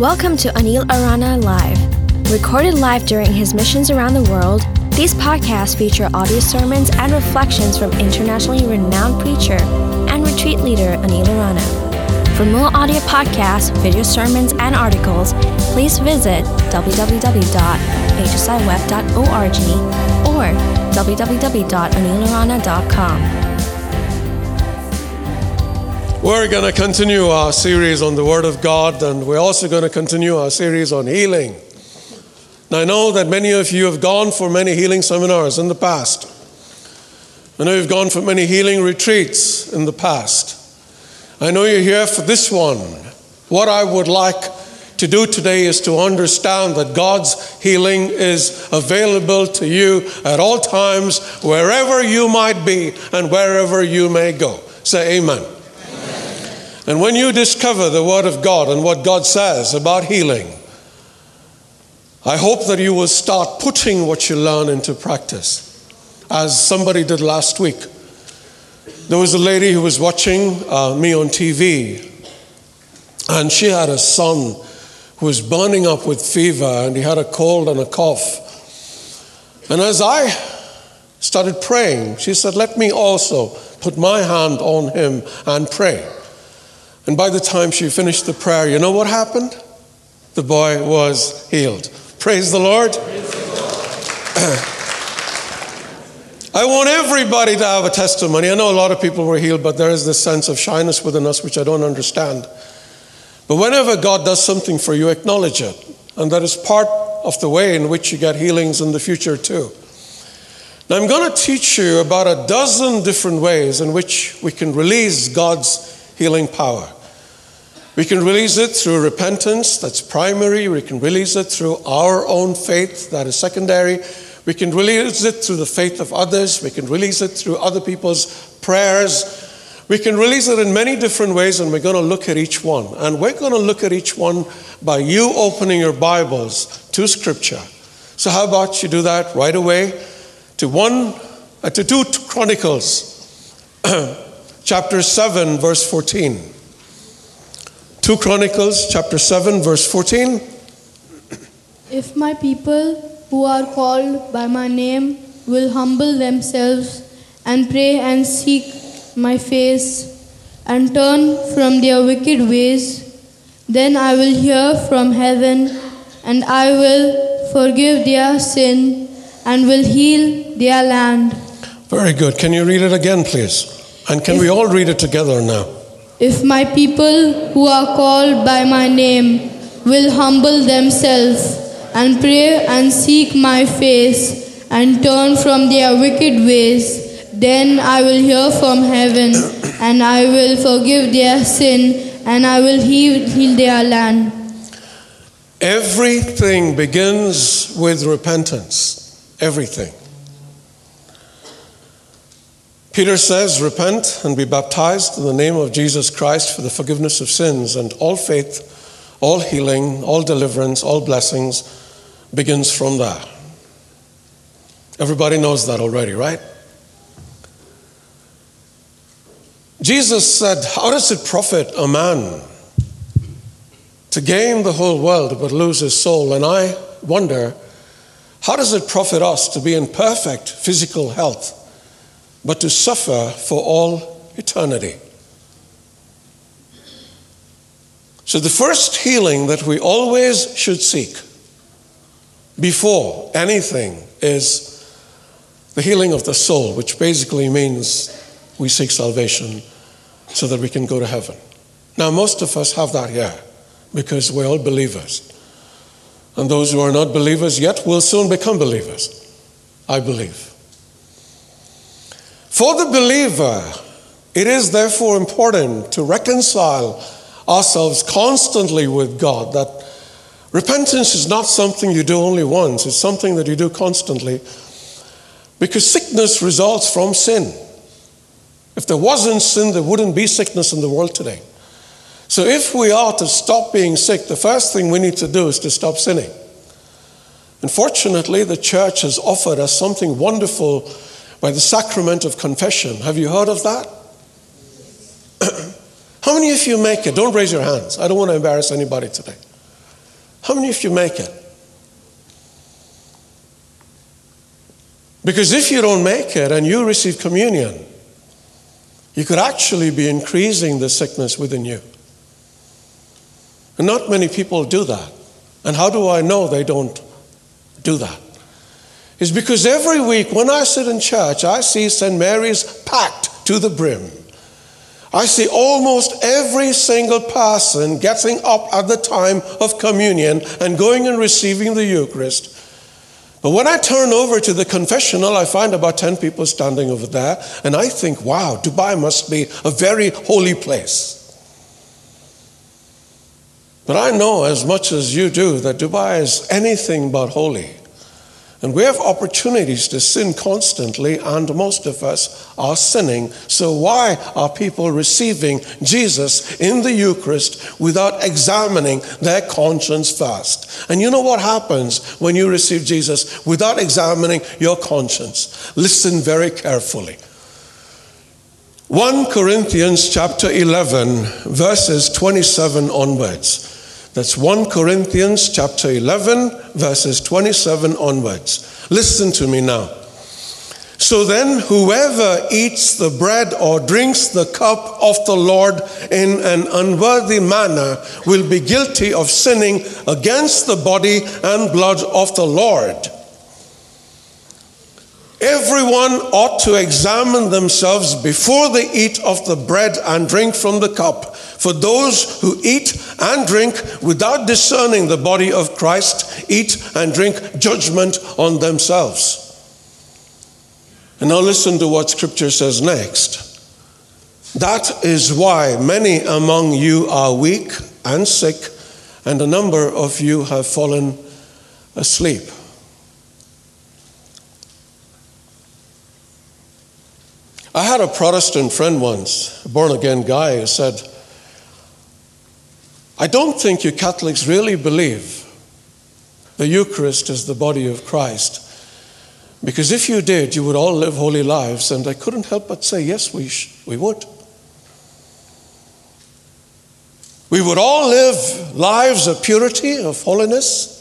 Welcome to Anil Arana Live. Recorded live during his missions around the world, these podcasts feature audio sermons and reflections from internationally renowned preacher and retreat leader Anil Arana. For more audio podcasts, video sermons, and articles, please visit www.hsiweb.org or www.anilarana.com. We're going to continue our series on the Word of God, and we're also going to continue our series on healing. Now, I know that many of you have gone for many healing seminars in the past. I know you've gone for many healing retreats in the past. I know you're here for this one. What I would like to do today is to understand that God's healing is available to you at all times, wherever you might be and wherever you may go. Say amen. And when you discover the Word of God and what God says about healing, I hope that you will start putting what you learn into practice, as somebody did last week. There was a lady who was watching uh, me on TV, and she had a son who was burning up with fever, and he had a cold and a cough. And as I started praying, she said, Let me also put my hand on him and pray. And by the time she finished the prayer, you know what happened? The boy was healed. Praise the Lord. I want everybody to have a testimony. I know a lot of people were healed, but there is this sense of shyness within us which I don't understand. But whenever God does something for you, acknowledge it. And that is part of the way in which you get healings in the future, too. Now, I'm going to teach you about a dozen different ways in which we can release God's healing power. We can release it through repentance, that's primary. We can release it through our own faith, that is secondary. We can release it through the faith of others. We can release it through other people's prayers. We can release it in many different ways, and we're going to look at each one. And we're going to look at each one by you opening your Bibles to Scripture. So, how about you do that right away to one, uh, to two Chronicles, chapter 7, verse 14. 2 Chronicles chapter 7 verse 14 If my people who are called by my name will humble themselves and pray and seek my face and turn from their wicked ways then I will hear from heaven and I will forgive their sin and will heal their land. Very good. Can you read it again please? And can if, we all read it together now if my people who are called by my name will humble themselves and pray and seek my face and turn from their wicked ways, then I will hear from heaven and I will forgive their sin and I will heal, heal their land. Everything begins with repentance. Everything. Peter says, Repent and be baptized in the name of Jesus Christ for the forgiveness of sins, and all faith, all healing, all deliverance, all blessings begins from there. Everybody knows that already, right? Jesus said, How does it profit a man to gain the whole world but lose his soul? And I wonder, how does it profit us to be in perfect physical health? But to suffer for all eternity. So, the first healing that we always should seek before anything is the healing of the soul, which basically means we seek salvation so that we can go to heaven. Now, most of us have that here because we're all believers. And those who are not believers yet will soon become believers, I believe. For the believer, it is therefore important to reconcile ourselves constantly with God. That repentance is not something you do only once, it's something that you do constantly. Because sickness results from sin. If there wasn't sin, there wouldn't be sickness in the world today. So, if we are to stop being sick, the first thing we need to do is to stop sinning. Unfortunately, the church has offered us something wonderful by the sacrament of confession. Have you heard of that? How many of you make it? Don't raise your hands. I don't want to embarrass anybody today. How many of you make it? Because if you don't make it and you receive communion, you could actually be increasing the sickness within you. And not many people do that. And how do I know they don't do that? It's because every week when I sit in church, I see St. Mary's packed to the brim. I see almost every single person getting up at the time of communion and going and receiving the Eucharist. But when I turn over to the confessional, I find about 10 people standing over there, and I think, wow, Dubai must be a very holy place. But I know as much as you do that Dubai is anything but holy. And we have opportunities to sin constantly, and most of us are sinning. So, why are people receiving Jesus in the Eucharist without examining their conscience first? And you know what happens when you receive Jesus without examining your conscience? Listen very carefully. 1 Corinthians chapter 11, verses 27 onwards. That's 1 Corinthians chapter 11, verses 27 onwards. Listen to me now. So then, whoever eats the bread or drinks the cup of the Lord in an unworthy manner will be guilty of sinning against the body and blood of the Lord. Everyone ought to examine themselves before they eat of the bread and drink from the cup. For those who eat and drink without discerning the body of Christ eat and drink judgment on themselves. And now listen to what Scripture says next. That is why many among you are weak and sick, and a number of you have fallen asleep. I had a Protestant friend once, a born again guy, who said, I don't think you Catholics really believe the Eucharist is the body of Christ. Because if you did, you would all live holy lives. And I couldn't help but say, yes, we, sh- we would. We would all live lives of purity, of holiness,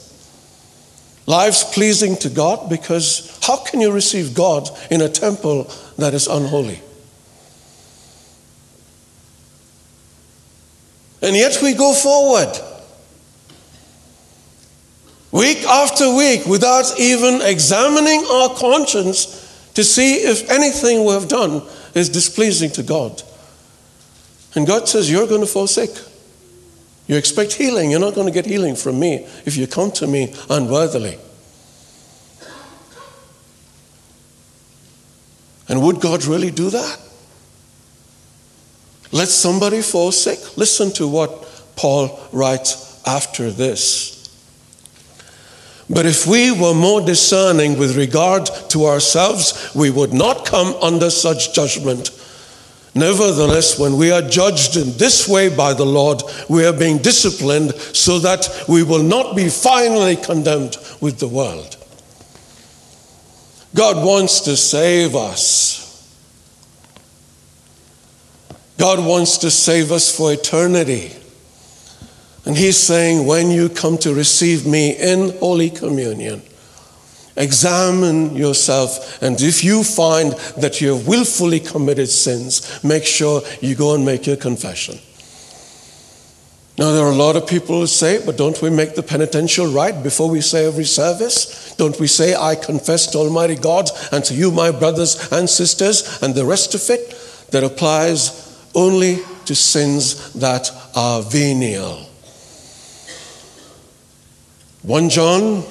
lives pleasing to God, because how can you receive God in a temple that is unholy. And yet we go forward. Week after week without even examining our conscience to see if anything we have done is displeasing to God. And God says, You're going to fall sick. You expect healing. You're not going to get healing from me if you come to me unworthily. And would God really do that? Let somebody fall sick. Listen to what Paul writes after this. But if we were more discerning with regard to ourselves, we would not come under such judgment. Nevertheless, when we are judged in this way by the Lord, we are being disciplined so that we will not be finally condemned with the world. God wants to save us. God wants to save us for eternity. And He's saying, when you come to receive me in Holy Communion, examine yourself. And if you find that you have willfully committed sins, make sure you go and make your confession. Now, there are a lot of people who say, but don't we make the penitential rite before we say every service? Don't we say, I confess to Almighty God and to you, my brothers and sisters, and the rest of it? That applies only to sins that are venial. 1 John,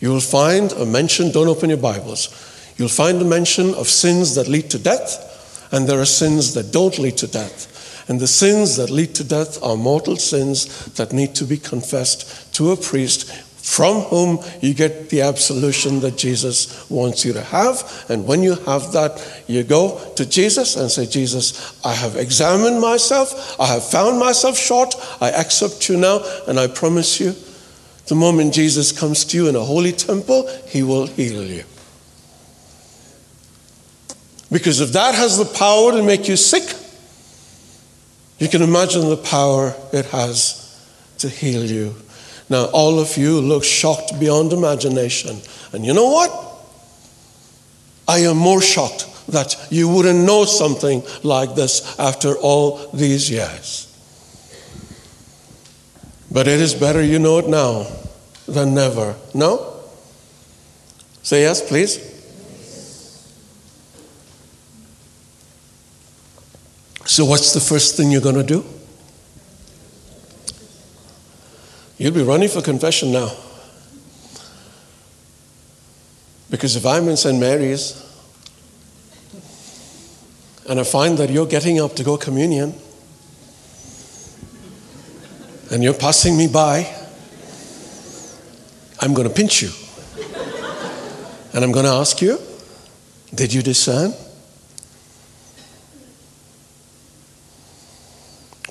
you will find a mention, don't open your Bibles, you'll find a mention of sins that lead to death, and there are sins that don't lead to death. And the sins that lead to death are mortal sins that need to be confessed to a priest from whom you get the absolution that Jesus wants you to have. And when you have that, you go to Jesus and say, Jesus, I have examined myself, I have found myself short, I accept you now, and I promise you, the moment Jesus comes to you in a holy temple, he will heal you. Because if that has the power to make you sick, you can imagine the power it has to heal you. Now, all of you look shocked beyond imagination. And you know what? I am more shocked that you wouldn't know something like this after all these years. But it is better you know it now than never. No? Say yes, please. So, what's the first thing you're going to do? You'll be running for confession now. Because if I'm in St. Mary's and I find that you're getting up to go communion and you're passing me by, I'm going to pinch you. And I'm going to ask you, did you discern?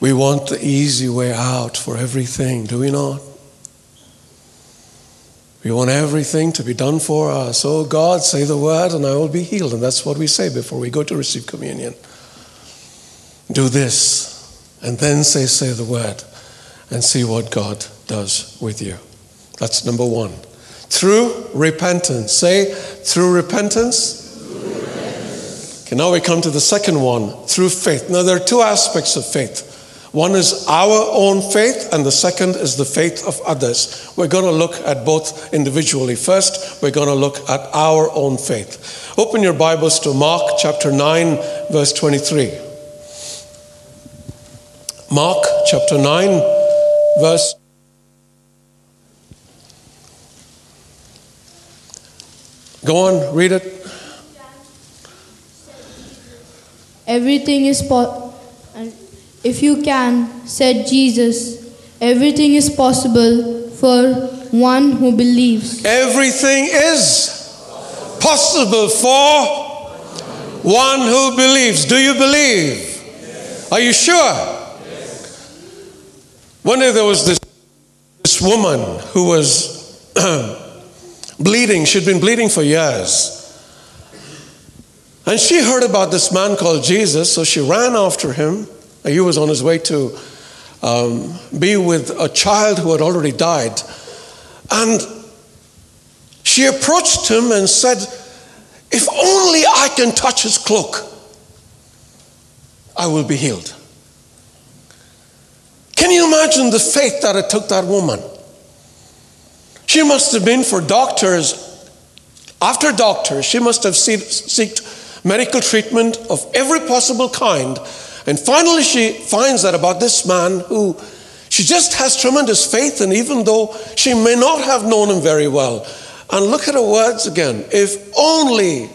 We want the easy way out for everything, do we not? We want everything to be done for us. Oh God, say the word and I will be healed. And that's what we say before we go to receive communion. Do this and then say, say the word and see what God does with you. That's number one. Through repentance. Say, through repentance. Through repentance. Okay, now we come to the second one, through faith. Now, there are two aspects of faith. One is our own faith, and the second is the faith of others. We're going to look at both individually. First, we're going to look at our own faith. Open your Bibles to Mark chapter 9, verse 23. Mark chapter 9, verse Go on, read it. Everything is possible if you can, said Jesus, everything is possible for one who believes. Everything is possible for one who believes. Do you believe? Are you sure? One day there was this, this woman who was bleeding. She'd been bleeding for years. And she heard about this man called Jesus, so she ran after him he was on his way to um, be with a child who had already died. And she approached him and said, If only I can touch his cloak, I will be healed. Can you imagine the faith that it took that woman? She must have been for doctors, after doctors, she must have sought medical treatment of every possible kind and finally, she finds out about this man who she just has tremendous faith in, even though she may not have known him very well. And look at her words again. If only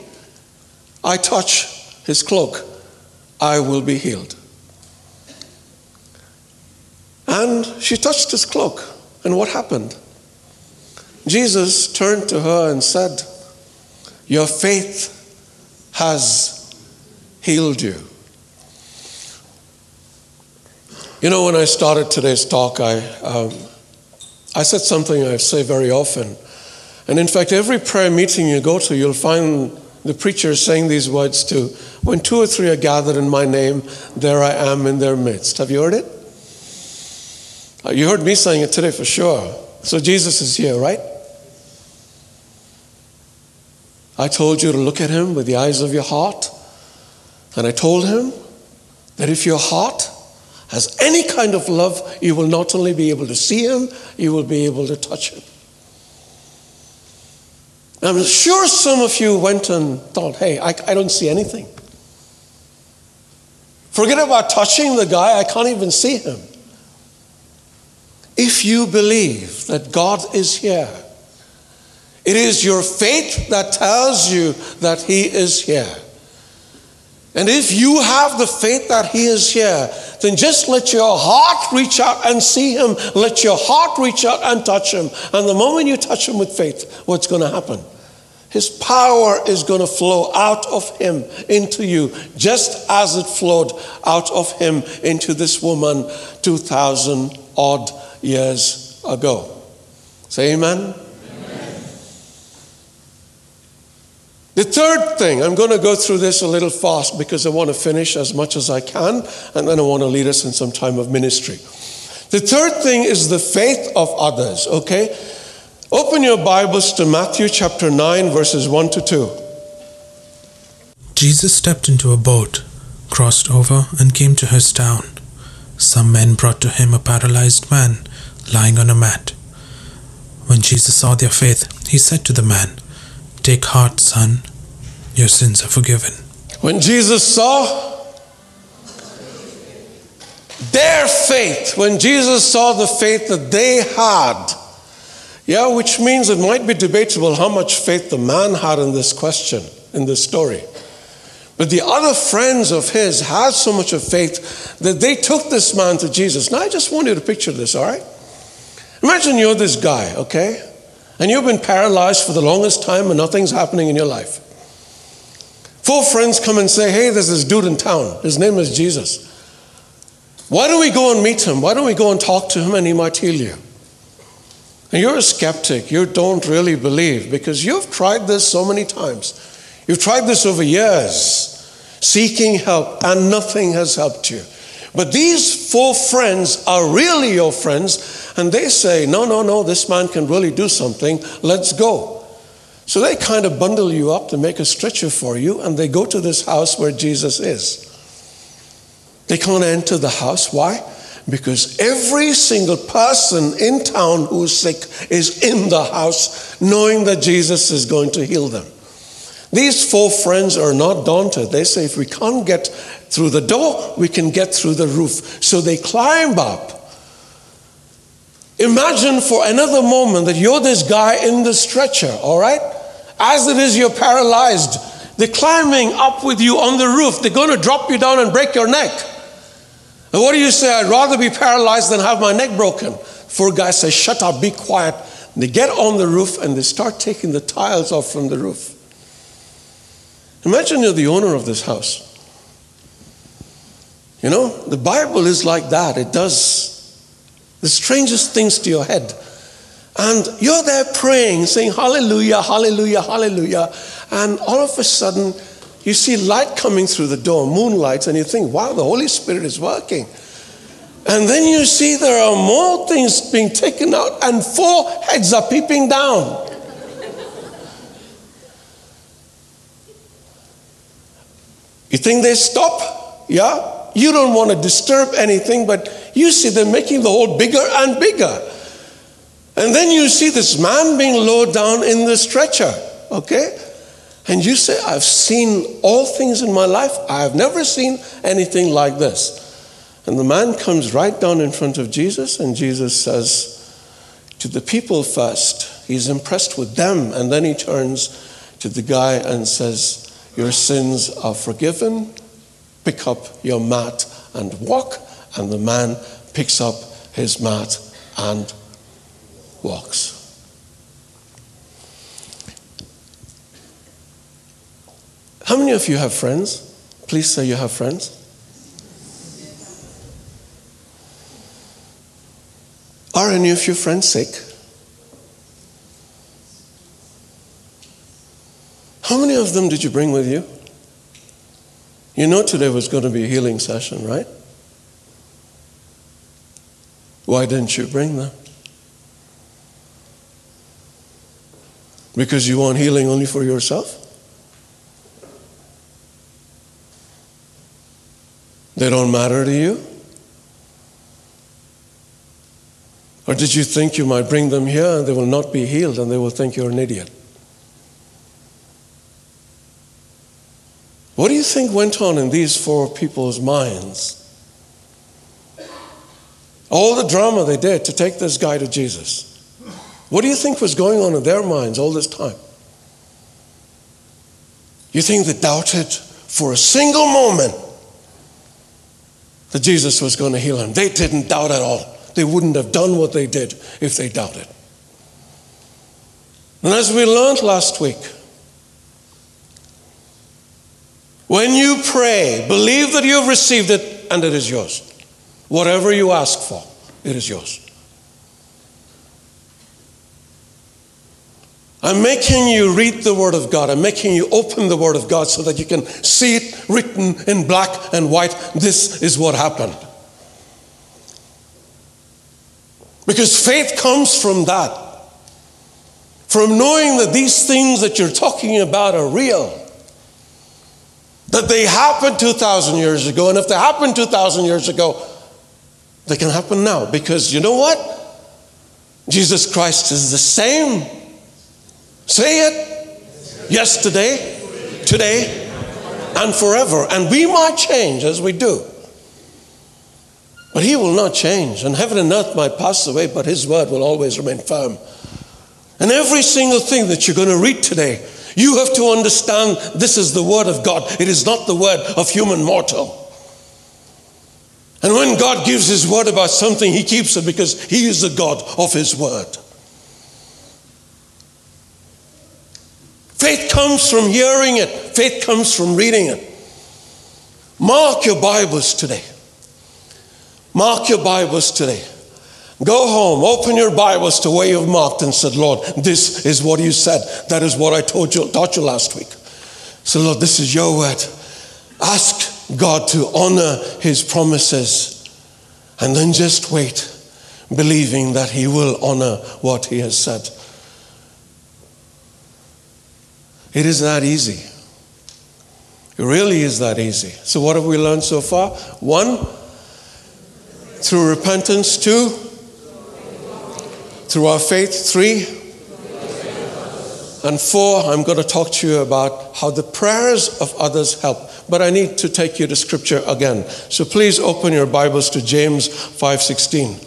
I touch his cloak, I will be healed. And she touched his cloak. And what happened? Jesus turned to her and said, Your faith has healed you. You know, when I started today's talk, I, um, I said something I say very often. And in fact, every prayer meeting you go to, you'll find the preacher saying these words too. When two or three are gathered in my name, there I am in their midst. Have you heard it? Uh, you heard me saying it today for sure. So Jesus is here, right? I told you to look at him with the eyes of your heart. And I told him that if your heart has any kind of love, you will not only be able to see him, you will be able to touch him. I'm sure some of you went and thought, hey, I, I don't see anything. Forget about touching the guy, I can't even see him. If you believe that God is here, it is your faith that tells you that He is here. And if you have the faith that He is here, then just let your heart reach out and see Him. Let your heart reach out and touch Him. And the moment you touch Him with faith, what's going to happen? His power is going to flow out of Him into you, just as it flowed out of Him into this woman 2,000 odd years ago. Say amen. The third thing, I'm going to go through this a little fast because I want to finish as much as I can, and then I want to lead us in some time of ministry. The third thing is the faith of others, okay? Open your Bibles to Matthew chapter 9, verses 1 to 2. Jesus stepped into a boat, crossed over, and came to his town. Some men brought to him a paralyzed man lying on a mat. When Jesus saw their faith, he said to the man, Take heart, son, your sins are forgiven. When Jesus saw their faith, when Jesus saw the faith that they had, yeah, which means it might be debatable how much faith the man had in this question, in this story. But the other friends of his had so much of faith that they took this man to Jesus. Now, I just want you to picture this, all right? Imagine you're this guy, okay? And you've been paralyzed for the longest time and nothing's happening in your life. Four friends come and say, Hey, there's this dude in town. His name is Jesus. Why don't we go and meet him? Why don't we go and talk to him and he might heal you? And you're a skeptic. You don't really believe because you've tried this so many times. You've tried this over years, seeking help, and nothing has helped you. But these four friends are really your friends, and they say, No, no, no, this man can really do something. Let's go. So they kind of bundle you up to make a stretcher for you, and they go to this house where Jesus is. They can't enter the house. Why? Because every single person in town who's sick is in the house, knowing that Jesus is going to heal them. These four friends are not daunted. They say, if we can't get through the door, we can get through the roof. So they climb up. Imagine for another moment that you're this guy in the stretcher, all right? As it is, you're paralyzed. They're climbing up with you on the roof. They're going to drop you down and break your neck. And what do you say? I'd rather be paralyzed than have my neck broken. Four guys say, Shut up, be quiet. They get on the roof and they start taking the tiles off from the roof. Imagine you're the owner of this house. You know, the Bible is like that. It does the strangest things to your head. And you're there praying, saying, Hallelujah, Hallelujah, Hallelujah. And all of a sudden, you see light coming through the door, moonlight, and you think, wow, the Holy Spirit is working. And then you see there are more things being taken out, and four heads are peeping down. You think they stop? Yeah? You don't want to disturb anything, but you see them making the hole bigger and bigger. And then you see this man being lowered down in the stretcher, okay? And you say, I've seen all things in my life. I have never seen anything like this. And the man comes right down in front of Jesus, and Jesus says to the people first, he's impressed with them, and then he turns to the guy and says, Your sins are forgiven pick up your mat and walk. And the man picks up his mat and walks. How many of you have friends? Please say you have friends. Are any of your friends sick? How many of them did you bring with you? You know today was going to be a healing session, right? Why didn't you bring them? Because you want healing only for yourself? They don't matter to you? Or did you think you might bring them here and they will not be healed and they will think you're an idiot? What do you think went on in these four people's minds? All the drama they did to take this guy to Jesus. What do you think was going on in their minds all this time? You think they doubted for a single moment that Jesus was going to heal him? They didn't doubt at all. They wouldn't have done what they did if they doubted. And as we learned last week, When you pray, believe that you have received it and it is yours. Whatever you ask for, it is yours. I'm making you read the Word of God. I'm making you open the Word of God so that you can see it written in black and white. This is what happened. Because faith comes from that. From knowing that these things that you're talking about are real. That they happened 2,000 years ago. And if they happened 2,000 years ago, they can happen now. Because you know what? Jesus Christ is the same. Say it. Yesterday, today, and forever. And we might change as we do. But he will not change. And heaven and earth might pass away, but his word will always remain firm. And every single thing that you're going to read today, you have to understand this is the word of God. It is not the word of human mortal. And when God gives his word about something, he keeps it because he is the God of his word. Faith comes from hearing it, faith comes from reading it. Mark your Bibles today. Mark your Bibles today. Go home, open your Bibles to where you've marked and said, Lord, this is what you said. That is what I told you, taught you last week. So, Lord, this is your word. Ask God to honor his promises and then just wait, believing that he will honor what he has said. It is that easy. It really is that easy. So, what have we learned so far? One, through repentance. Two, through our faith. Three, and four, I'm going to talk to you about how the prayers of others help. But I need to take you to scripture again. So please open your Bibles to James 5:16.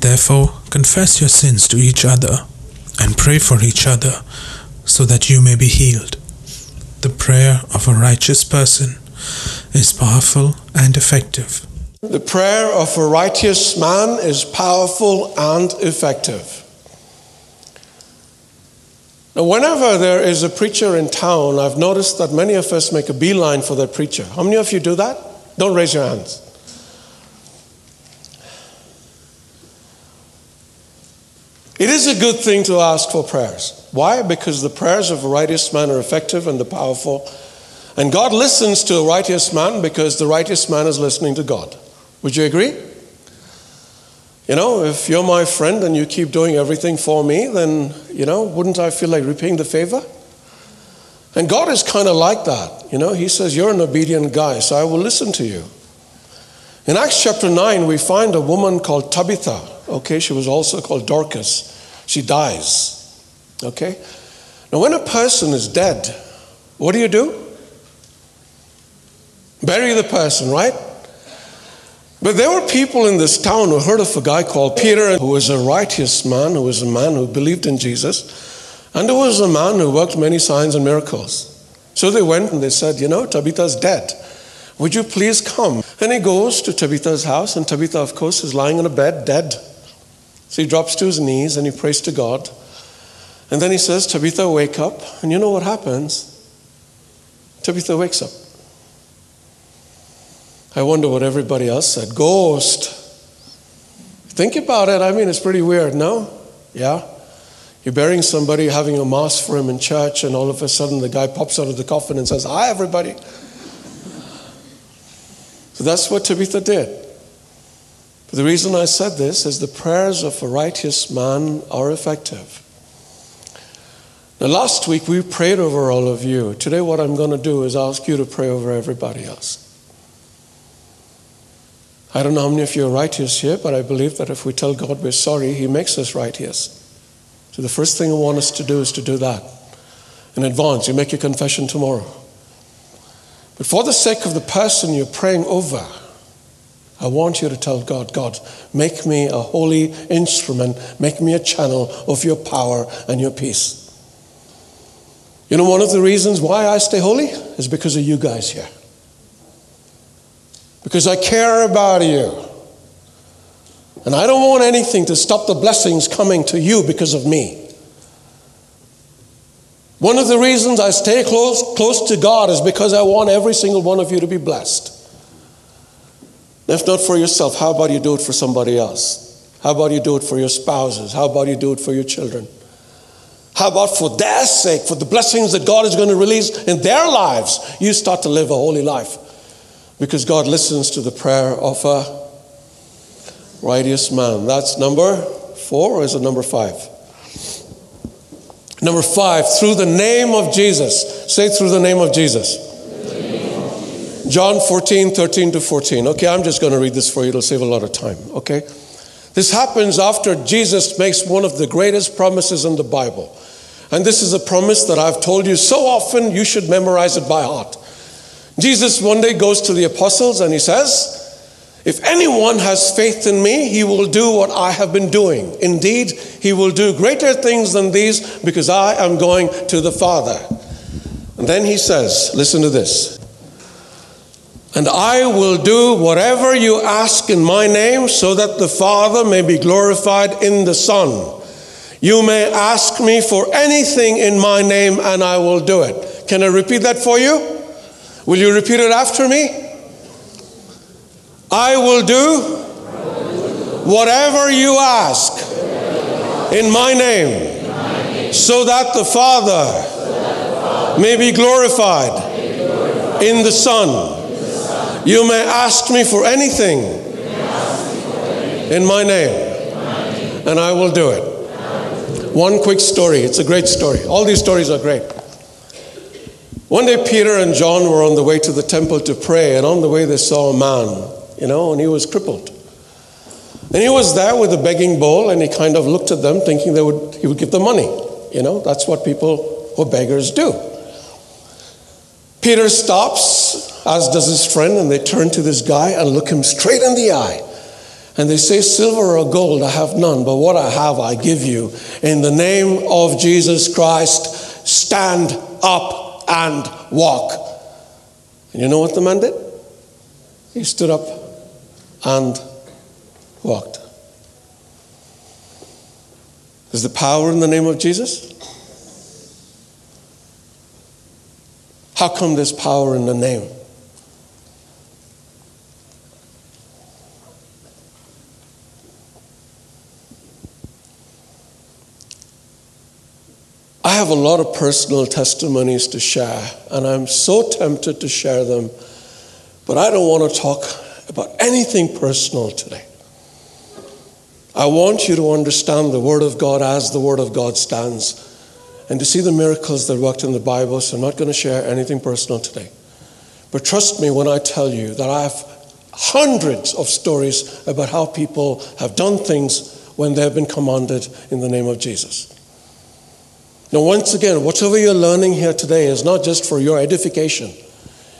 Therefore, confess your sins to each other and pray for each other so that you may be healed. The prayer of a righteous person is powerful and effective. The prayer of a righteous man is powerful and effective. Now, whenever there is a preacher in town, I've noticed that many of us make a beeline for that preacher. How many of you do that? Don't raise your hands. It is a good thing to ask for prayers. Why? Because the prayers of a righteous man are effective and the powerful. And God listens to a righteous man because the righteous man is listening to God. Would you agree? You know, if you're my friend and you keep doing everything for me, then, you know, wouldn't I feel like repaying the favor? And God is kind of like that. You know, He says, You're an obedient guy, so I will listen to you. In Acts chapter 9, we find a woman called Tabitha. Okay, she was also called Dorcas. She dies. Okay? Now, when a person is dead, what do you do? Bury the person, right? But there were people in this town who heard of a guy called Peter, who was a righteous man, who was a man who believed in Jesus, and who was a man who worked many signs and miracles. So they went and they said, You know, Tabitha's dead. Would you please come? And he goes to Tabitha's house, and Tabitha, of course, is lying on a bed, dead. So he drops to his knees and he prays to God. And then he says, Tabitha, wake up. And you know what happens? Tabitha wakes up. I wonder what everybody else said. Ghost. Think about it. I mean, it's pretty weird, no? Yeah? You're burying somebody, having a mass for him in church, and all of a sudden the guy pops out of the coffin and says, Hi, everybody. So that's what Tabitha did. But the reason I said this is the prayers of a righteous man are effective. Now, last week we prayed over all of you. Today, what I'm going to do is ask you to pray over everybody else. I don't know how many of you are righteous here, but I believe that if we tell God we're sorry, He makes us righteous. So the first thing I want us to do is to do that in advance. You make your confession tomorrow. But for the sake of the person you're praying over, I want you to tell God, God, make me a holy instrument, make me a channel of your power and your peace. You know, one of the reasons why I stay holy is because of you guys here because I care about you. And I don't want anything to stop the blessings coming to you because of me. One of the reasons I stay close, close to God is because I want every single one of you to be blessed. If not for yourself, how about you do it for somebody else? How about you do it for your spouses? How about you do it for your children? How about for their sake, for the blessings that God is going to release in their lives, you start to live a holy life? Because God listens to the prayer of a righteous man. That's number four, or is it number five? Number five, through the name of Jesus. Say through the name of Jesus. John 14, 13 to 14. Okay, I'm just going to read this for you. It'll save a lot of time. Okay? This happens after Jesus makes one of the greatest promises in the Bible. And this is a promise that I've told you so often, you should memorize it by heart. Jesus one day goes to the apostles and he says, If anyone has faith in me, he will do what I have been doing. Indeed, he will do greater things than these because I am going to the Father. And then he says, Listen to this. And I will do whatever you ask in my name so that the Father may be glorified in the Son. You may ask me for anything in my name and I will do it. Can I repeat that for you? Will you repeat it after me? I will do whatever you ask in my name so that the Father may be glorified in the Son. You may ask me for anything in my name, and I will do it. One quick story. It's a great story. All these stories are great. One day, Peter and John were on the way to the temple to pray, and on the way, they saw a man, you know, and he was crippled. And he was there with a begging bowl, and he kind of looked at them, thinking they would, he would give them money. You know, that's what people or beggars do. Peter stops as does his friend, and they turn to this guy and look him straight in the eye. And they say, Silver or gold I have none, but what I have I give you. In the name of Jesus Christ, stand up and walk. And you know what the man did? He stood up and walked. Is the power in the name of Jesus? How come there's power in the name? I have a lot of personal testimonies to share, and I'm so tempted to share them, but I don't want to talk about anything personal today. I want you to understand the Word of God as the Word of God stands and to see the miracles that worked in the Bible, so I'm not going to share anything personal today. But trust me when I tell you that I have hundreds of stories about how people have done things when they have been commanded in the name of Jesus. Now, once again, whatever you're learning here today is not just for your edification,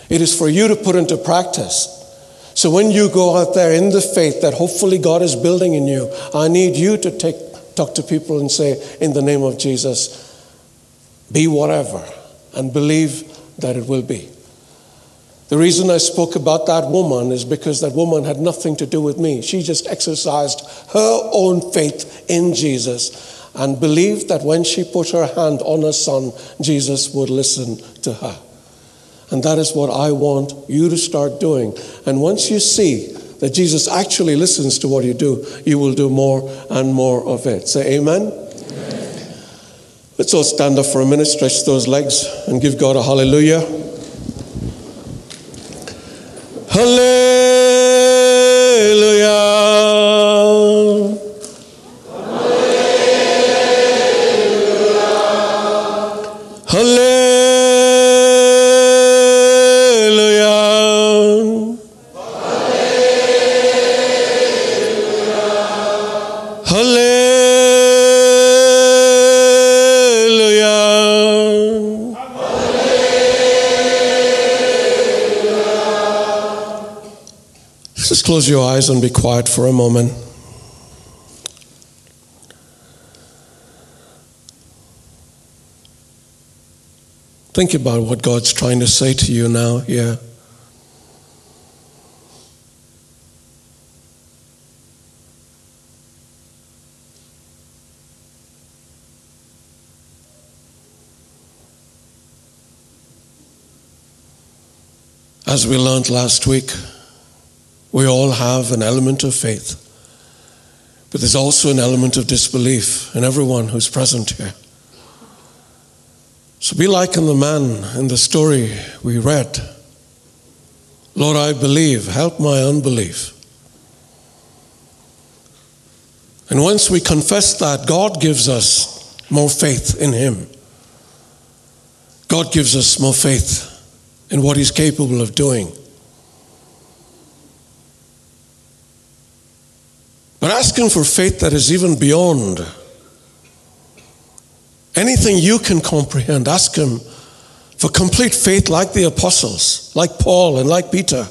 it is for you to put into practice. So when you go out there in the faith that hopefully God is building in you, I need you to take, talk to people and say, in the name of Jesus, be whatever, and believe that it will be. The reason I spoke about that woman is because that woman had nothing to do with me. She just exercised her own faith in Jesus and believed that when she put her hand on her son, Jesus would listen to her. And that is what I want you to start doing. And once you see that Jesus actually listens to what you do, you will do more and more of it. Say amen. amen. Let's all stand up for a minute, stretch those legs, and give God a hallelujah. Hallelujah. Close your eyes and be quiet for a moment. Think about what God's trying to say to you now here. As we learned last week, we all have an element of faith, but there's also an element of disbelief in everyone who's present here. So be like in the man in the story we read. Lord, I believe. Help my unbelief. And once we confess that, God gives us more faith in Him. God gives us more faith in what He's capable of doing. But ask Him for faith that is even beyond anything you can comprehend. Ask Him for complete faith, like the apostles, like Paul and like Peter,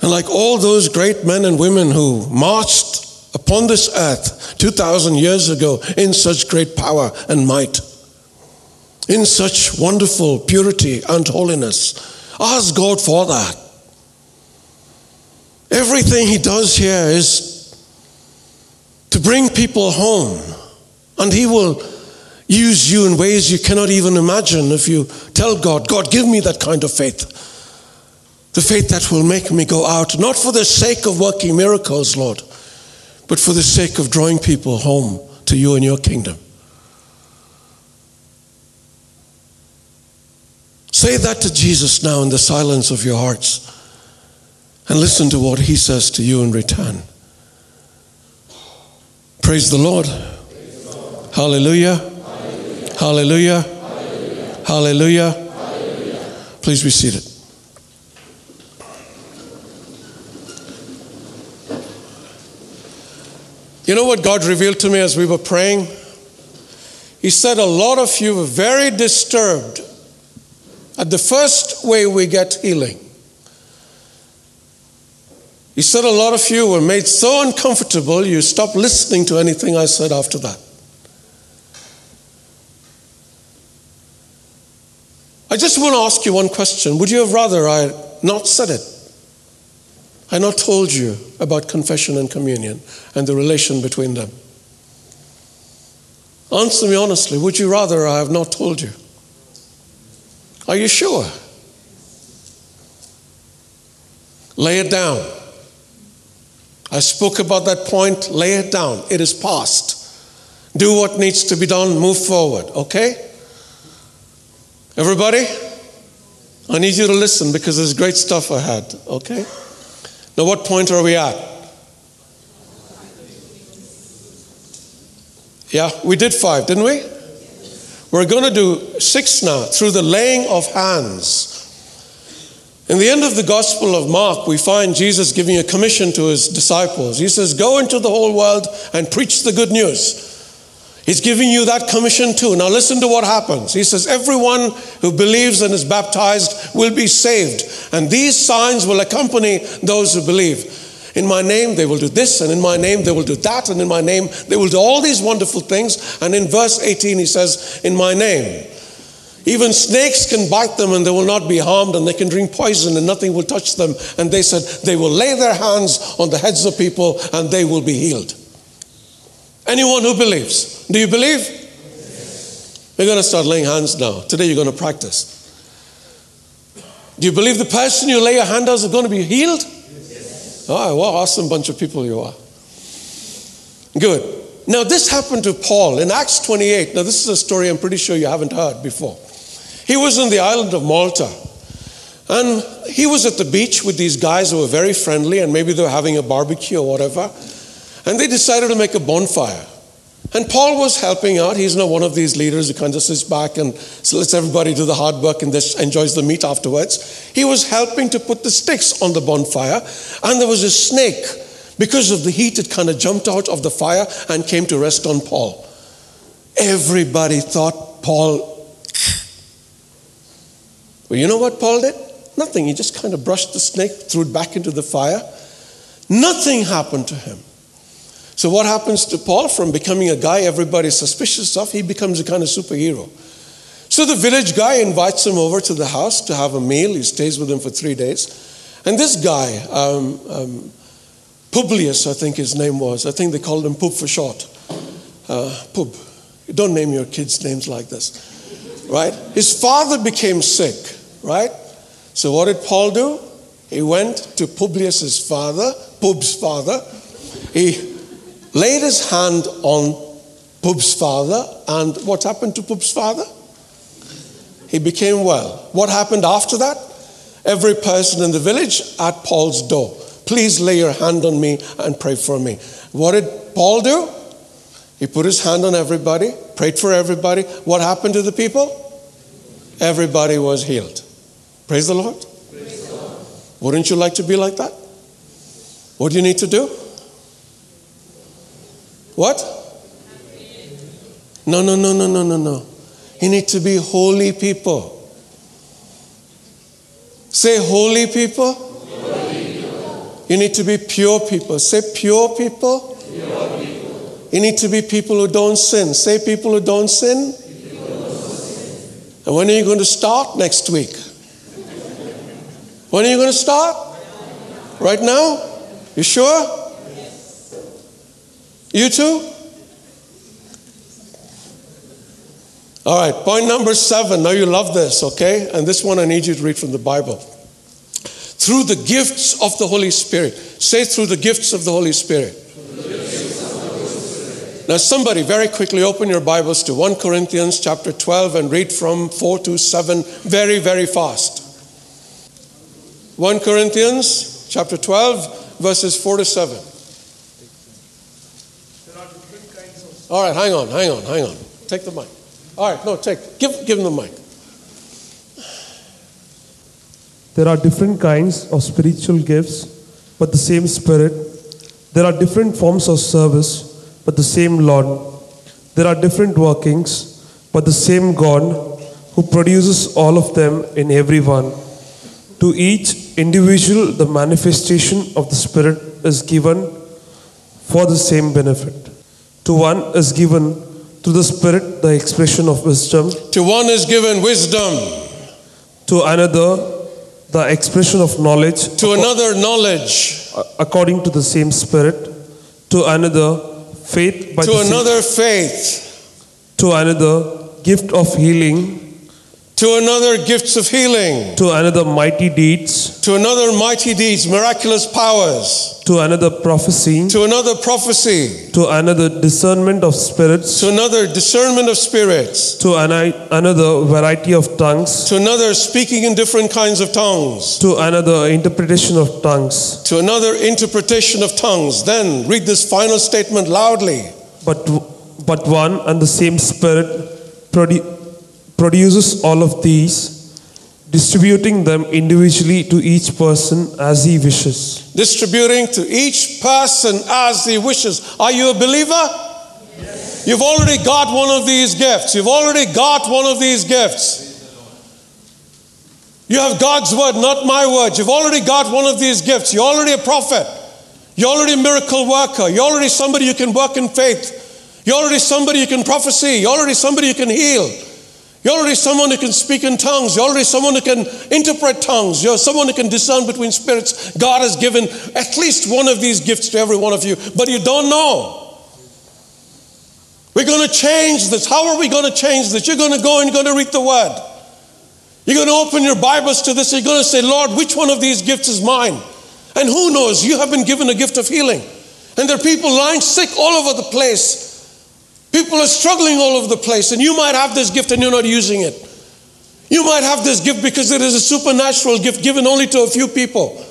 and like all those great men and women who marched upon this earth 2,000 years ago in such great power and might, in such wonderful purity and holiness. Ask God for that. Everything He does here is to bring people home. And He will use you in ways you cannot even imagine if you tell God, God, give me that kind of faith. The faith that will make me go out, not for the sake of working miracles, Lord, but for the sake of drawing people home to you and your kingdom. Say that to Jesus now in the silence of your hearts and listen to what he says to you in return. Praise the Lord. Hallelujah. Hallelujah. Hallelujah. Please be seated. You know what God revealed to me as we were praying? He said, A lot of you were very disturbed at the first way we get healing. He said a lot of you were made so uncomfortable you stopped listening to anything I said after that. I just want to ask you one question. Would you have rather I not said it? I not told you about confession and communion and the relation between them. Answer me honestly. Would you rather I have not told you? Are you sure? Lay it down. I spoke about that point. Lay it down. It is past. Do what needs to be done. Move forward. Okay? Everybody? I need you to listen because there's great stuff ahead. Okay? Now, what point are we at? Yeah, we did five, didn't we? We're going to do six now through the laying of hands. In the end of the Gospel of Mark, we find Jesus giving a commission to his disciples. He says, Go into the whole world and preach the good news. He's giving you that commission too. Now, listen to what happens. He says, Everyone who believes and is baptized will be saved, and these signs will accompany those who believe. In my name, they will do this, and in my name, they will do that, and in my name, they will do all these wonderful things. And in verse 18, he says, In my name. Even snakes can bite them and they will not be harmed, and they can drink poison and nothing will touch them. And they said they will lay their hands on the heads of people and they will be healed. Anyone who believes. Do you believe? We're going to start laying hands now. Today you're going to practice. Do you believe the person you lay your hand on is going to be healed? Yes. Oh, what awesome bunch of people you are. Good. Now, this happened to Paul in Acts 28. Now, this is a story I'm pretty sure you haven't heard before. He was on the island of Malta. And he was at the beach with these guys who were very friendly, and maybe they were having a barbecue or whatever. And they decided to make a bonfire. And Paul was helping out. He's not one of these leaders who kind of sits back and lets everybody do the hard work and just enjoys the meat afterwards. He was helping to put the sticks on the bonfire, and there was a snake. Because of the heat, it kind of jumped out of the fire and came to rest on Paul. Everybody thought Paul well, you know what Paul did? Nothing. He just kind of brushed the snake, threw it back into the fire. Nothing happened to him. So, what happens to Paul from becoming a guy everybody's suspicious of? He becomes a kind of superhero. So, the village guy invites him over to the house to have a meal. He stays with him for three days. And this guy, um, um, Publius, I think his name was, I think they called him Pub for short. Uh, Pub. Don't name your kids names like this, right? His father became sick right? So what did Paul do? He went to Publius's father, Pub's father. He laid his hand on Pub's father, and what happened to Pub's father? He became well. What happened after that? every person in the village at Paul's door. Please lay your hand on me and pray for me. What did Paul do? He put his hand on everybody, prayed for everybody. What happened to the people? Everybody was healed. Praise the Lord. Wouldn't you like to be like that? What do you need to do? What? No, no, no, no, no, no, no. You need to be holy people. Say holy people. You need to be pure people. Say pure people. You need to be people who don't sin. Say. People who don't sin. And when are you going to start? Next week. When are you going to start? Right now? You sure? You too? All right, point number seven. Now you love this, okay? And this one I need you to read from the Bible. Through the gifts of the Holy Spirit. Say, through the gifts of the Holy Spirit. Now, somebody very quickly open your Bibles to 1 Corinthians chapter 12 and read from 4 to 7 very, very fast. 1 Corinthians chapter 12, verses 4 to 7. All right, hang on, hang on, hang on. Take the mic. All right, no, take. Give, give him the mic. There are different kinds of spiritual gifts, but the same Spirit. There are different forms of service, but the same Lord. There are different workings, but the same God who produces all of them in everyone. To each individual, the manifestation of the Spirit is given for the same benefit. To one is given through the Spirit the expression of wisdom, To one is given wisdom, to another the expression of knowledge. To another, knowledge, according to the same Spirit, to another faith by to the same- another, faith, to another gift of healing, to another, gifts of healing, to another mighty deeds, to another, mighty deeds, miraculous powers, to another prophecy, to another, prophecy, to another discernment of spirits, to another, discernment of spirits, to an- another variety of tongues, to another, speaking in different kinds of tongues, to another interpretation of tongues. to another, interpretation of tongues. Then read this final statement loudly. But, but one and the same Spirit produ- produces all of these, distributing them individually to each person as he wishes. distributing to each person as he wishes. Are you a believer? You've already got one of these gifts. You've already got one of these gifts. You have God's word, not my word. You've already got one of these gifts. You're already a prophet. You're already a miracle worker. You're already somebody who can work in faith. You're already somebody who can prophesy. You're already somebody who can heal. You're already someone who can speak in tongues. You're already someone who can interpret tongues. You're someone who can discern between spirits. God has given at least one of these gifts to every one of you, but you don't know. We're going to change this. How are we going to change this? You're going to go and you're going to read the word. You're going to open your Bibles to this. You're going to say, Lord, which one of these gifts is mine? And who knows? You have been given a gift of healing. And there are people lying sick all over the place. People are struggling all over the place, and you might have this gift and you're not using it. You might have this gift because it is a supernatural gift given only to a few people.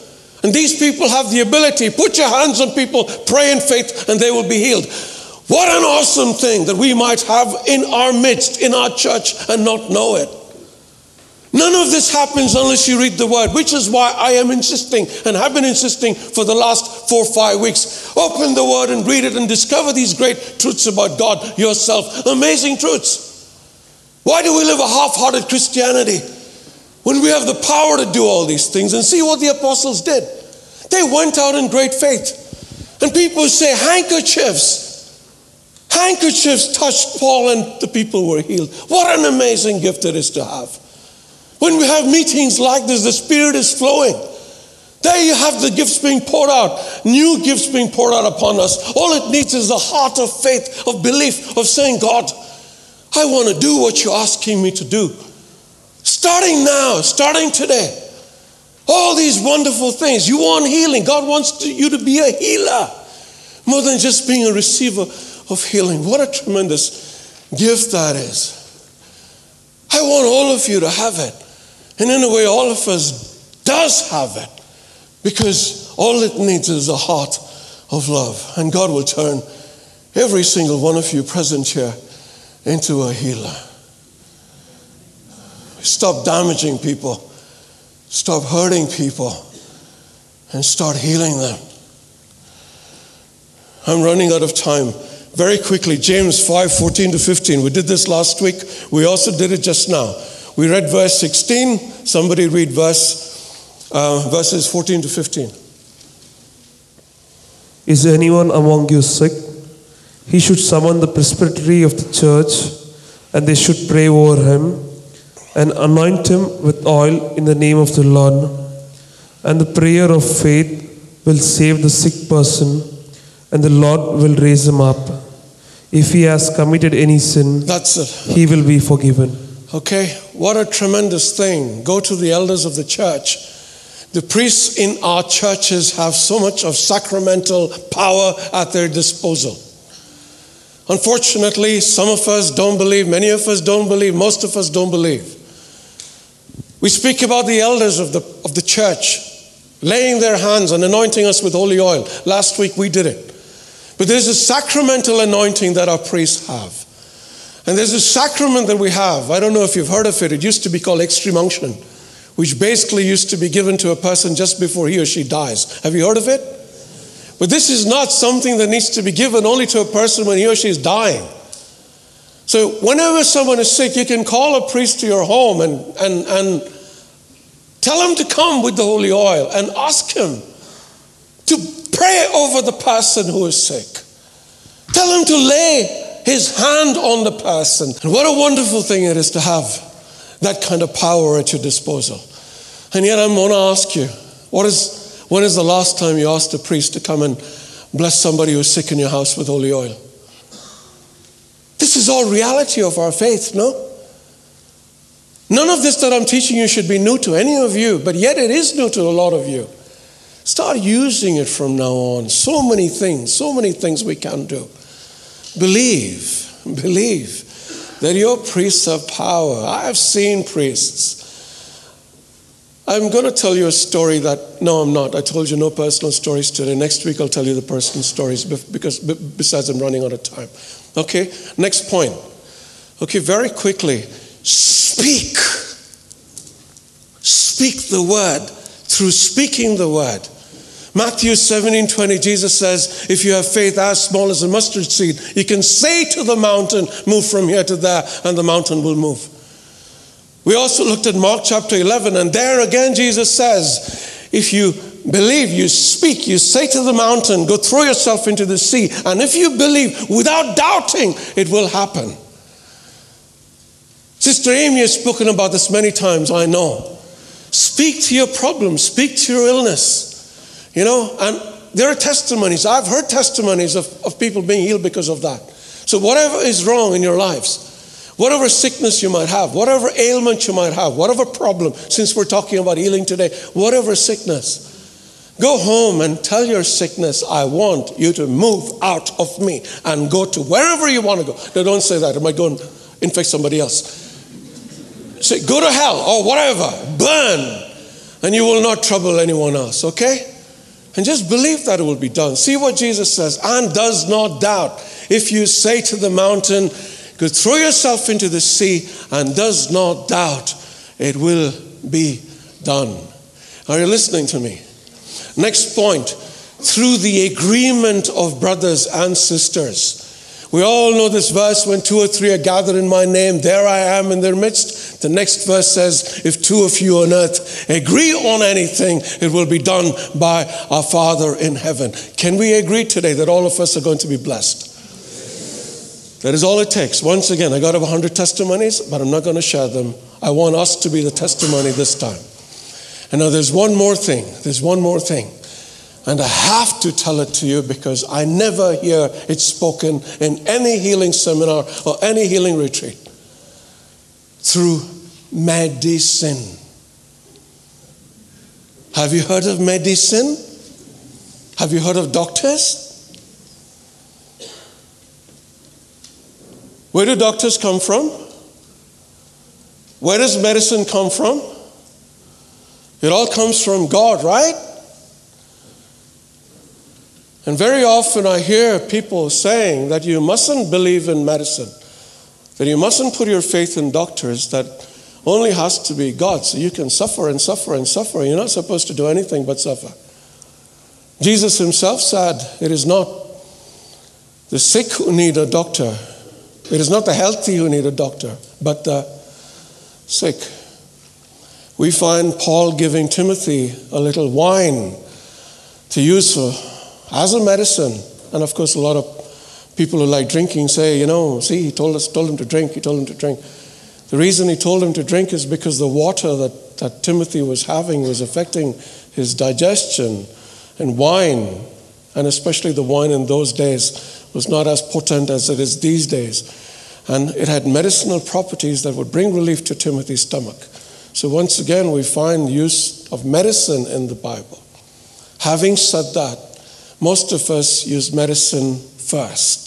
And these people have the ability. Put your hands on people, pray in faith, and they will be healed. What an awesome thing that we might have in our midst, in our church, and not know it. None of this happens unless you read the word, which is why I am insisting and have been insisting for the last four or five weeks. Open the word and read it and discover these great truths about God yourself. Amazing truths. Why do we live a half hearted Christianity when we have the power to do all these things? And see what the apostles did. They went out in great faith. And people say handkerchiefs. Handkerchiefs touched Paul and the people were healed. What an amazing gift it is to have. When we have meetings like this, the Spirit is flowing. There you have the gifts being poured out, new gifts being poured out upon us. All it needs is a heart of faith, of belief, of saying, God, I want to do what you're asking me to do. Starting now, starting today. All these wonderful things. You want healing. God wants to, you to be a healer more than just being a receiver of healing. What a tremendous gift that is. I want all of you to have it. And in a way, all of us does have it because all it needs is a heart of love. And God will turn every single one of you present here into a healer. Stop damaging people, stop hurting people, and start healing them. I'm running out of time. Very quickly, James 5 14 to 15. We did this last week. We also did it just now. We read verse 16. Somebody read verse, uh, verses 14 to 15. Is anyone among you sick? He should summon the presbytery of the church, and they should pray over him and anoint him with oil in the name of the Lord. And the prayer of faith will save the sick person, and the Lord will raise him up. If he has committed any sin, he will be forgiven. Okay, what a tremendous thing. Go to the elders of the church. The priests in our churches have so much of sacramental power at their disposal. Unfortunately, some of us don't believe, many of us don't believe, most of us don't believe. We speak about the elders of the, of the church laying their hands and anointing us with holy oil. Last week we did it. But there's a sacramental anointing that our priests have. And there's a sacrament that we have. I don't know if you've heard of it. It used to be called extreme unction, which basically used to be given to a person just before he or she dies. Have you heard of it? But this is not something that needs to be given only to a person when he or she is dying. So whenever someone is sick, you can call a priest to your home and, and, and tell him to come with the holy oil and ask him to pray over the person who is sick. Tell him to lay his hand on the person. And what a wonderful thing it is to have that kind of power at your disposal. And yet, I'm going to ask you what is, when is the last time you asked a priest to come and bless somebody who's sick in your house with holy oil? This is all reality of our faith, no? None of this that I'm teaching you should be new to any of you, but yet it is new to a lot of you. Start using it from now on. So many things, so many things we can do. Believe, believe that your priests have power. I have seen priests. I'm going to tell you a story that, no, I'm not. I told you no personal stories today. Next week I'll tell you the personal stories because besides I'm running out of time. Okay, next point. Okay, very quickly. Speak. Speak the word. Through speaking the word. Matthew 17 20, Jesus says, If you have faith as small as a mustard seed, you can say to the mountain, Move from here to there, and the mountain will move. We also looked at Mark chapter 11, and there again Jesus says, If you believe, you speak, you say to the mountain, Go throw yourself into the sea, and if you believe without doubting, it will happen. Sister Amy has spoken about this many times, I know. Speak to your problem, speak to your illness. You know, and there are testimonies. I've heard testimonies of, of people being healed because of that. So, whatever is wrong in your lives, whatever sickness you might have, whatever ailment you might have, whatever problem, since we're talking about healing today, whatever sickness, go home and tell your sickness, I want you to move out of me and go to wherever you want to go. No, don't say that. It might go and infect somebody else. Say, go to hell or whatever, burn, and you will not trouble anyone else, okay? And just believe that it will be done. See what Jesus says, and does not doubt. If you say to the mountain, go throw yourself into the sea, and does not doubt, it will be done. Are you listening to me? Next point through the agreement of brothers and sisters. We all know this verse when two or three are gathered in my name, there I am in their midst. The next verse says, If two of you on earth agree on anything, it will be done by our Father in heaven. Can we agree today that all of us are going to be blessed? That is all it takes. Once again, I got over 100 testimonies, but I'm not going to share them. I want us to be the testimony this time. And now there's one more thing. There's one more thing. And I have to tell it to you because I never hear it spoken in any healing seminar or any healing retreat. Through medicine. Have you heard of medicine? Have you heard of doctors? Where do doctors come from? Where does medicine come from? It all comes from God, right? And very often I hear people saying that you mustn't believe in medicine, that you mustn't put your faith in doctors, that only has to be God. So you can suffer and suffer and suffer. You're not supposed to do anything but suffer. Jesus himself said, It is not the sick who need a doctor, it is not the healthy who need a doctor, but the sick. We find Paul giving Timothy a little wine to use for, as a medicine. And of course, a lot of people who like drinking say, you know, see, he told us, told him to drink, he told him to drink. The reason he told him to drink is because the water that, that Timothy was having was affecting his digestion. And wine, and especially the wine in those days, was not as potent as it is these days. And it had medicinal properties that would bring relief to Timothy's stomach. So, once again, we find use of medicine in the Bible. Having said that, most of us use medicine first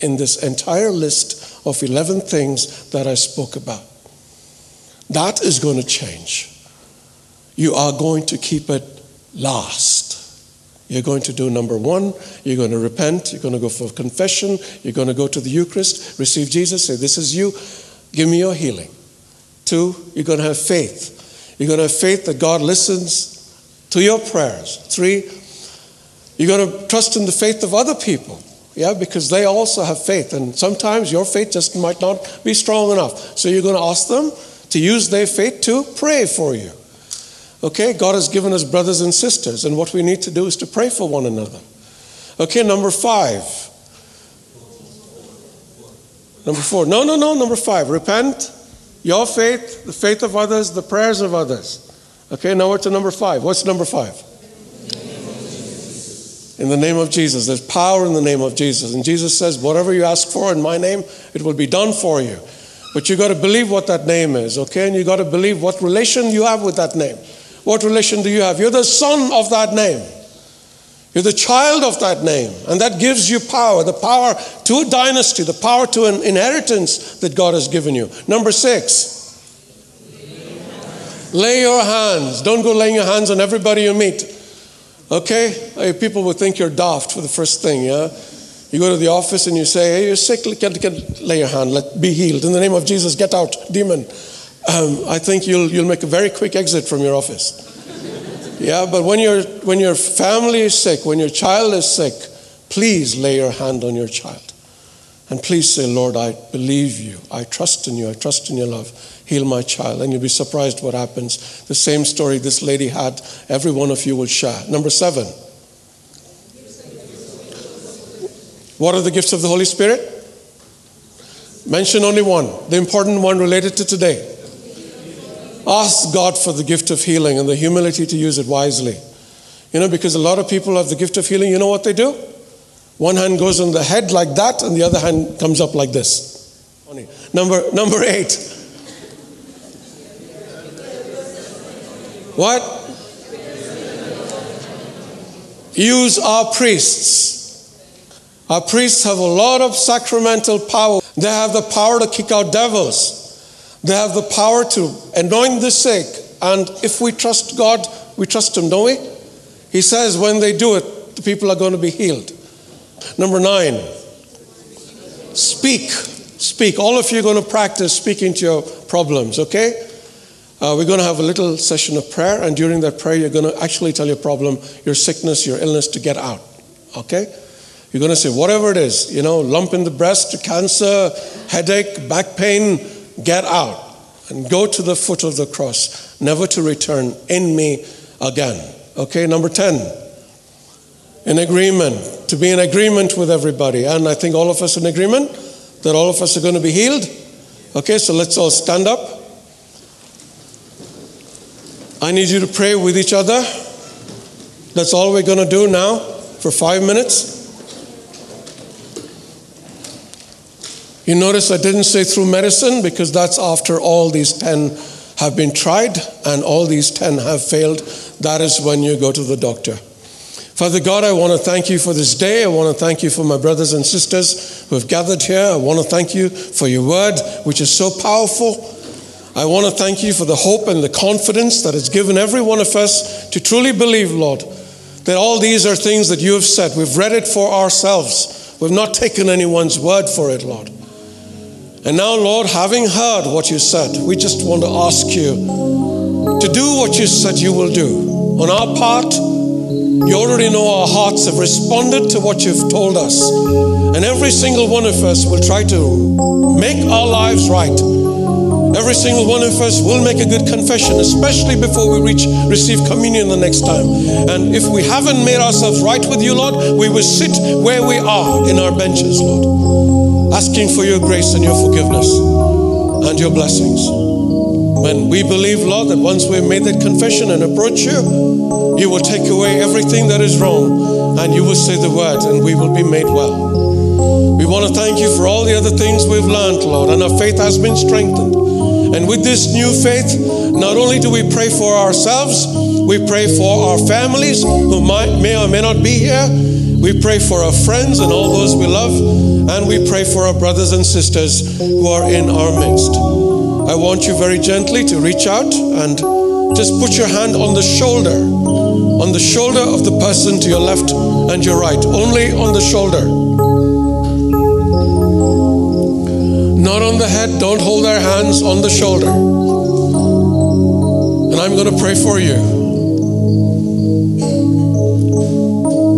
in this entire list of 11 things that I spoke about. That is going to change. You are going to keep it last. You're going to do number one, you're going to repent, you're going to go for confession, you're going to go to the Eucharist, receive Jesus, say, This is you, give me your healing. Two, you're going to have faith. You're going to have faith that God listens to your prayers. Three, you're going to trust in the faith of other people. Yeah, because they also have faith. And sometimes your faith just might not be strong enough. So you're going to ask them to use their faith to pray for you. Okay, God has given us brothers and sisters, and what we need to do is to pray for one another. Okay, number five. Number four. No, no, no, number five. Repent, your faith, the faith of others, the prayers of others. Okay, now we're to number five. What's number five? In the name of Jesus. There's power in the name of Jesus. And Jesus says, whatever you ask for in my name, it will be done for you. But you got to believe what that name is, okay? And you got to believe what relation you have with that name. What relation do you have? You're the son of that name. You're the child of that name. And that gives you power the power to a dynasty, the power to an inheritance that God has given you. Number six. Lay your hands. Don't go laying your hands on everybody you meet. Okay? People would think you're daft for the first thing, yeah? You go to the office and you say, hey, you're sick, get, get, lay your hand, let be healed. In the name of Jesus, get out, demon. Um, I think you'll, you'll make a very quick exit from your office. yeah, but when, you when your family is sick, when your child is sick, please lay your hand on your child. And please say, Lord, I believe you. I trust in you. I trust in your love. Heal my child. And you'll be surprised what happens. The same story this lady had, every one of you will share. Number seven. What are the gifts of the Holy Spirit? Mention only one, the important one related to today. Ask God for the gift of healing and the humility to use it wisely. You know, because a lot of people have the gift of healing, you know what they do? One hand goes on the head like that, and the other hand comes up like this. Number, number eight. What? Use our priests. Our priests have a lot of sacramental power. They have the power to kick out devils. They have the power to anoint the sick. And if we trust God, we trust Him, don't we? He says when they do it, the people are going to be healed. Number nine, speak. Speak. All of you are going to practice speaking to your problems, okay? Uh, we're going to have a little session of prayer, and during that prayer, you're going to actually tell your problem, your sickness, your illness to get out, okay? You're going to say, whatever it is, you know, lump in the breast, cancer, headache, back pain, get out and go to the foot of the cross, never to return in me again. Okay, number 10, in agreement, to be in agreement with everybody. And I think all of us in agreement that all of us are going to be healed. Okay, so let's all stand up. I need you to pray with each other. That's all we're going to do now for five minutes. You notice I didn't say through medicine because that's after all these 10 have been tried and all these 10 have failed. That is when you go to the doctor. Father God, I want to thank you for this day. I want to thank you for my brothers and sisters who have gathered here. I want to thank you for your word, which is so powerful. I want to thank you for the hope and the confidence that has given every one of us to truly believe, Lord, that all these are things that you have said. We've read it for ourselves. We've not taken anyone's word for it, Lord. And now, Lord, having heard what you said, we just want to ask you to do what you said you will do. On our part, you already know our hearts have responded to what you've told us. And every single one of us will try to make our lives right. Every single one of us will make a good confession, especially before we reach receive communion the next time. And if we haven't made ourselves right with you, Lord, we will sit where we are in our benches, Lord, asking for your grace and your forgiveness and your blessings. When we believe, Lord, that once we've made that confession and approach you, you will take away everything that is wrong and you will say the word and we will be made well. We want to thank you for all the other things we've learned, Lord, and our faith has been strengthened. And with this new faith, not only do we pray for ourselves, we pray for our families who might, may or may not be here. We pray for our friends and all those we love. And we pray for our brothers and sisters who are in our midst. I want you very gently to reach out and just put your hand on the shoulder, on the shoulder of the person to your left and your right, only on the shoulder. Not on the head, don't hold their hands on the shoulder. And I'm going to pray for you.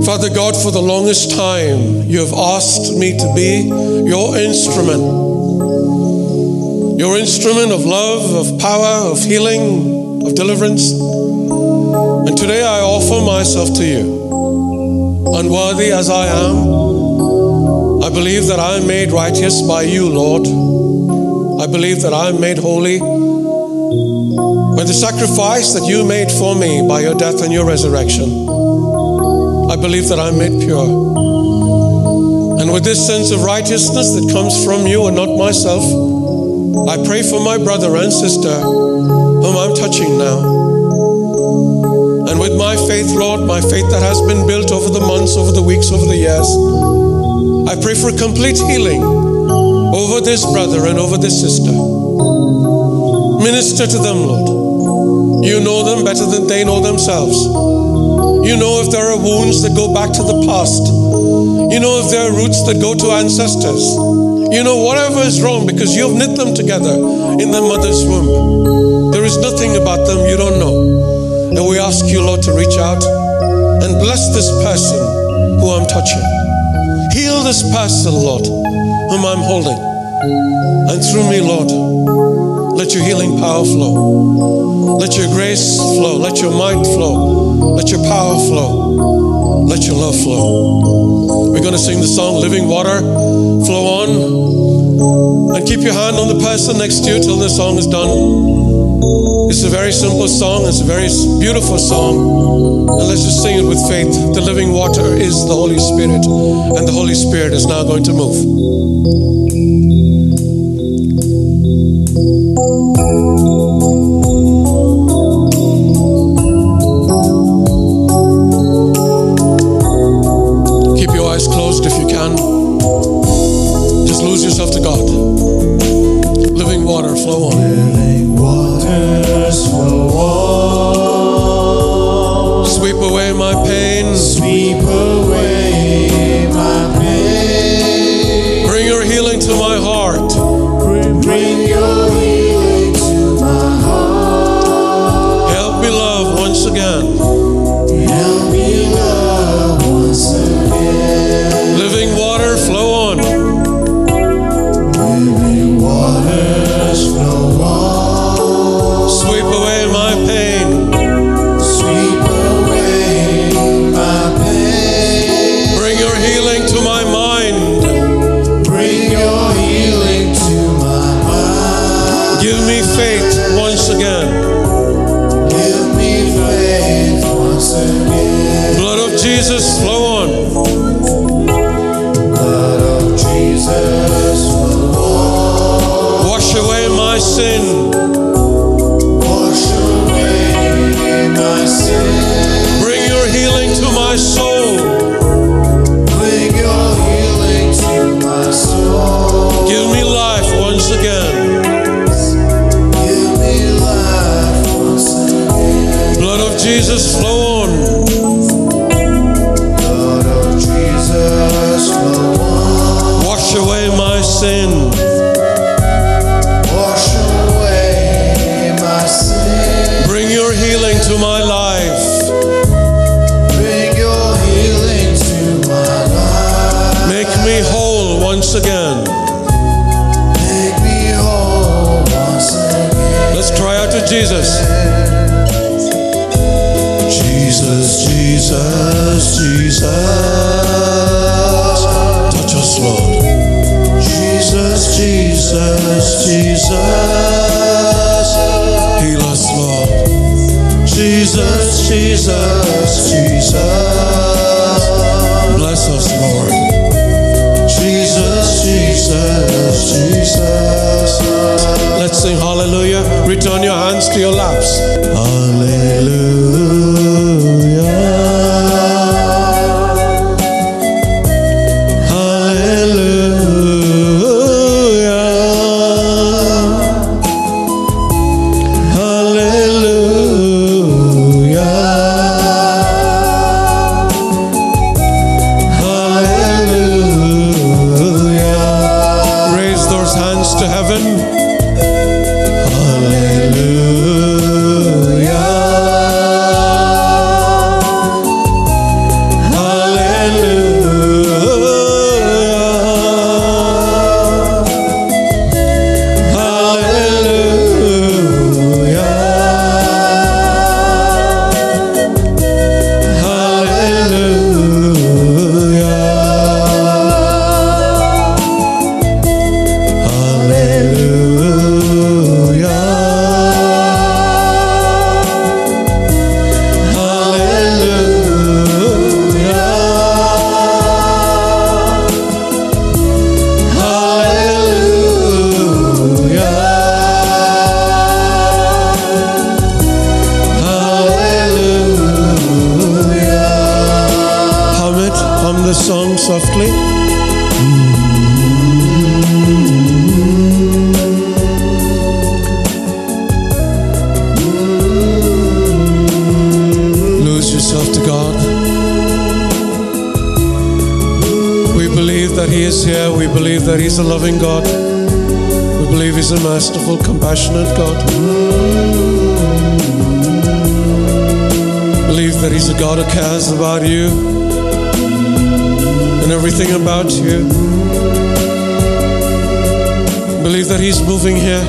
Father God, for the longest time, you have asked me to be your instrument. Your instrument of love, of power, of healing, of deliverance. And today I offer myself to you. Unworthy as I am, I believe that I am made righteous by you, Lord. I believe that I am made holy by the sacrifice that you made for me by your death and your resurrection. I believe that I'm made pure. And with this sense of righteousness that comes from you and not myself, I pray for my brother and sister whom I'm touching now. And with my faith, Lord, my faith that has been built over the months, over the weeks, over the years, I pray for complete healing over this brother and over this sister. Minister to them, Lord. You know them better than they know themselves. You know if there are wounds that go back to the past. You know if there are roots that go to ancestors. You know whatever is wrong because you've knit them together in their mother's womb. There is nothing about them you don't know. And we ask you, Lord, to reach out and bless this person who I'm touching. Heal this person, Lord, whom I'm holding. And through me, Lord, let your healing power flow. Let your grace flow. Let your might flow. Let your power flow. Let your love flow. We're going to sing the song Living Water. Flow on. And keep your hand on the person next to you till the song is done. It's a very simple song. It's a very beautiful song. And let's just sing it with faith. The living water is the Holy Spirit. And the Holy Spirit is now going to move. Again. Make me whole once again. Let's cry out to Jesus. Jesus, Jesus, Jesus. Touch us, Lord. Jesus, Jesus, Jesus. Heal us, Lord. Jesus, Jesus, Jesus. Bless us, Lord. Let's sing hallelujah. Return your hands to your laps. Hallelujah. Believe that He's a loving God. We believe He's a merciful, compassionate God. Believe that He's a God who cares about you and everything about you. Believe that He's moving here.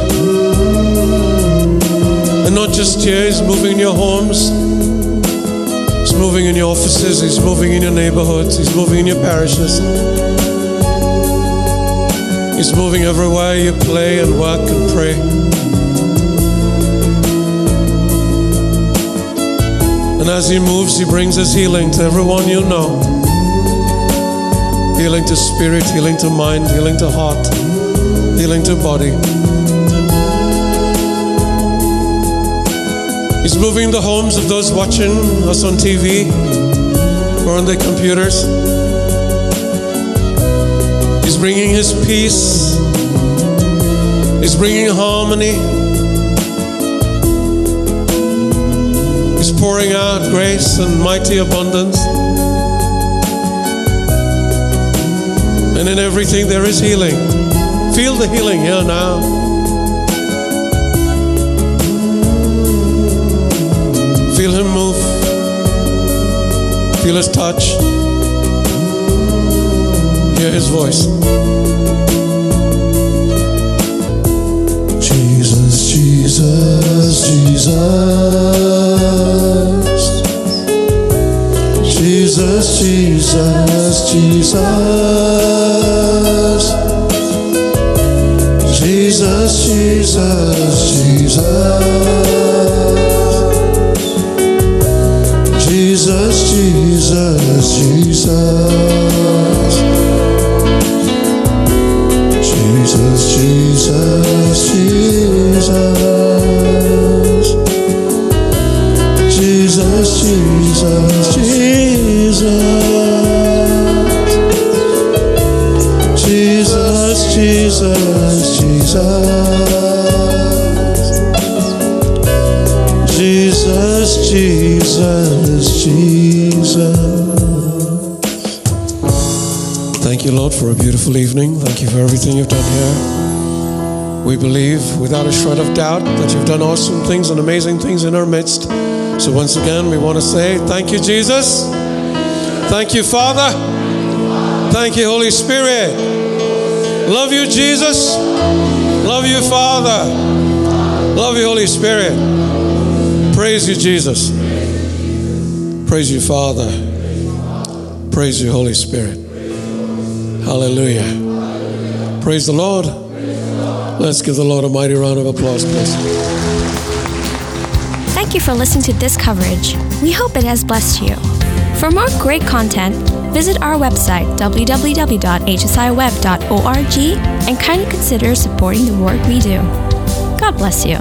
And not just here, He's moving in your homes. He's moving in your offices. He's moving in your neighborhoods. He's moving in your parishes. He's moving everywhere you play and work and pray. And as He moves, He brings His healing to everyone you know. Healing to spirit, healing to mind, healing to heart, healing to body. He's moving the homes of those watching us on TV or on their computers. He's bringing His peace. He's bringing harmony. He's pouring out grace and mighty abundance. And in everything there is healing. Feel the healing here now. Feel Him move. Feel His touch. His voice. Jesus, Jesus, Jesus. Jesus, Jesus, Jesus. Without a shred of doubt that you've done awesome things and amazing things in our midst. So, once again, we want to say thank you, Jesus. Thank you, Father. Thank you, Holy Spirit. Love you, Jesus. Love you, Father. Love you, Holy Spirit. Praise you, Jesus. Praise you, Father. Praise you, Holy Spirit. Hallelujah. Praise the Lord. Let's give the Lord a mighty round of applause, please. Thank you for listening to this coverage. We hope it has blessed you. For more great content, visit our website www.hsiweb.org and kindly consider supporting the work we do. God bless you.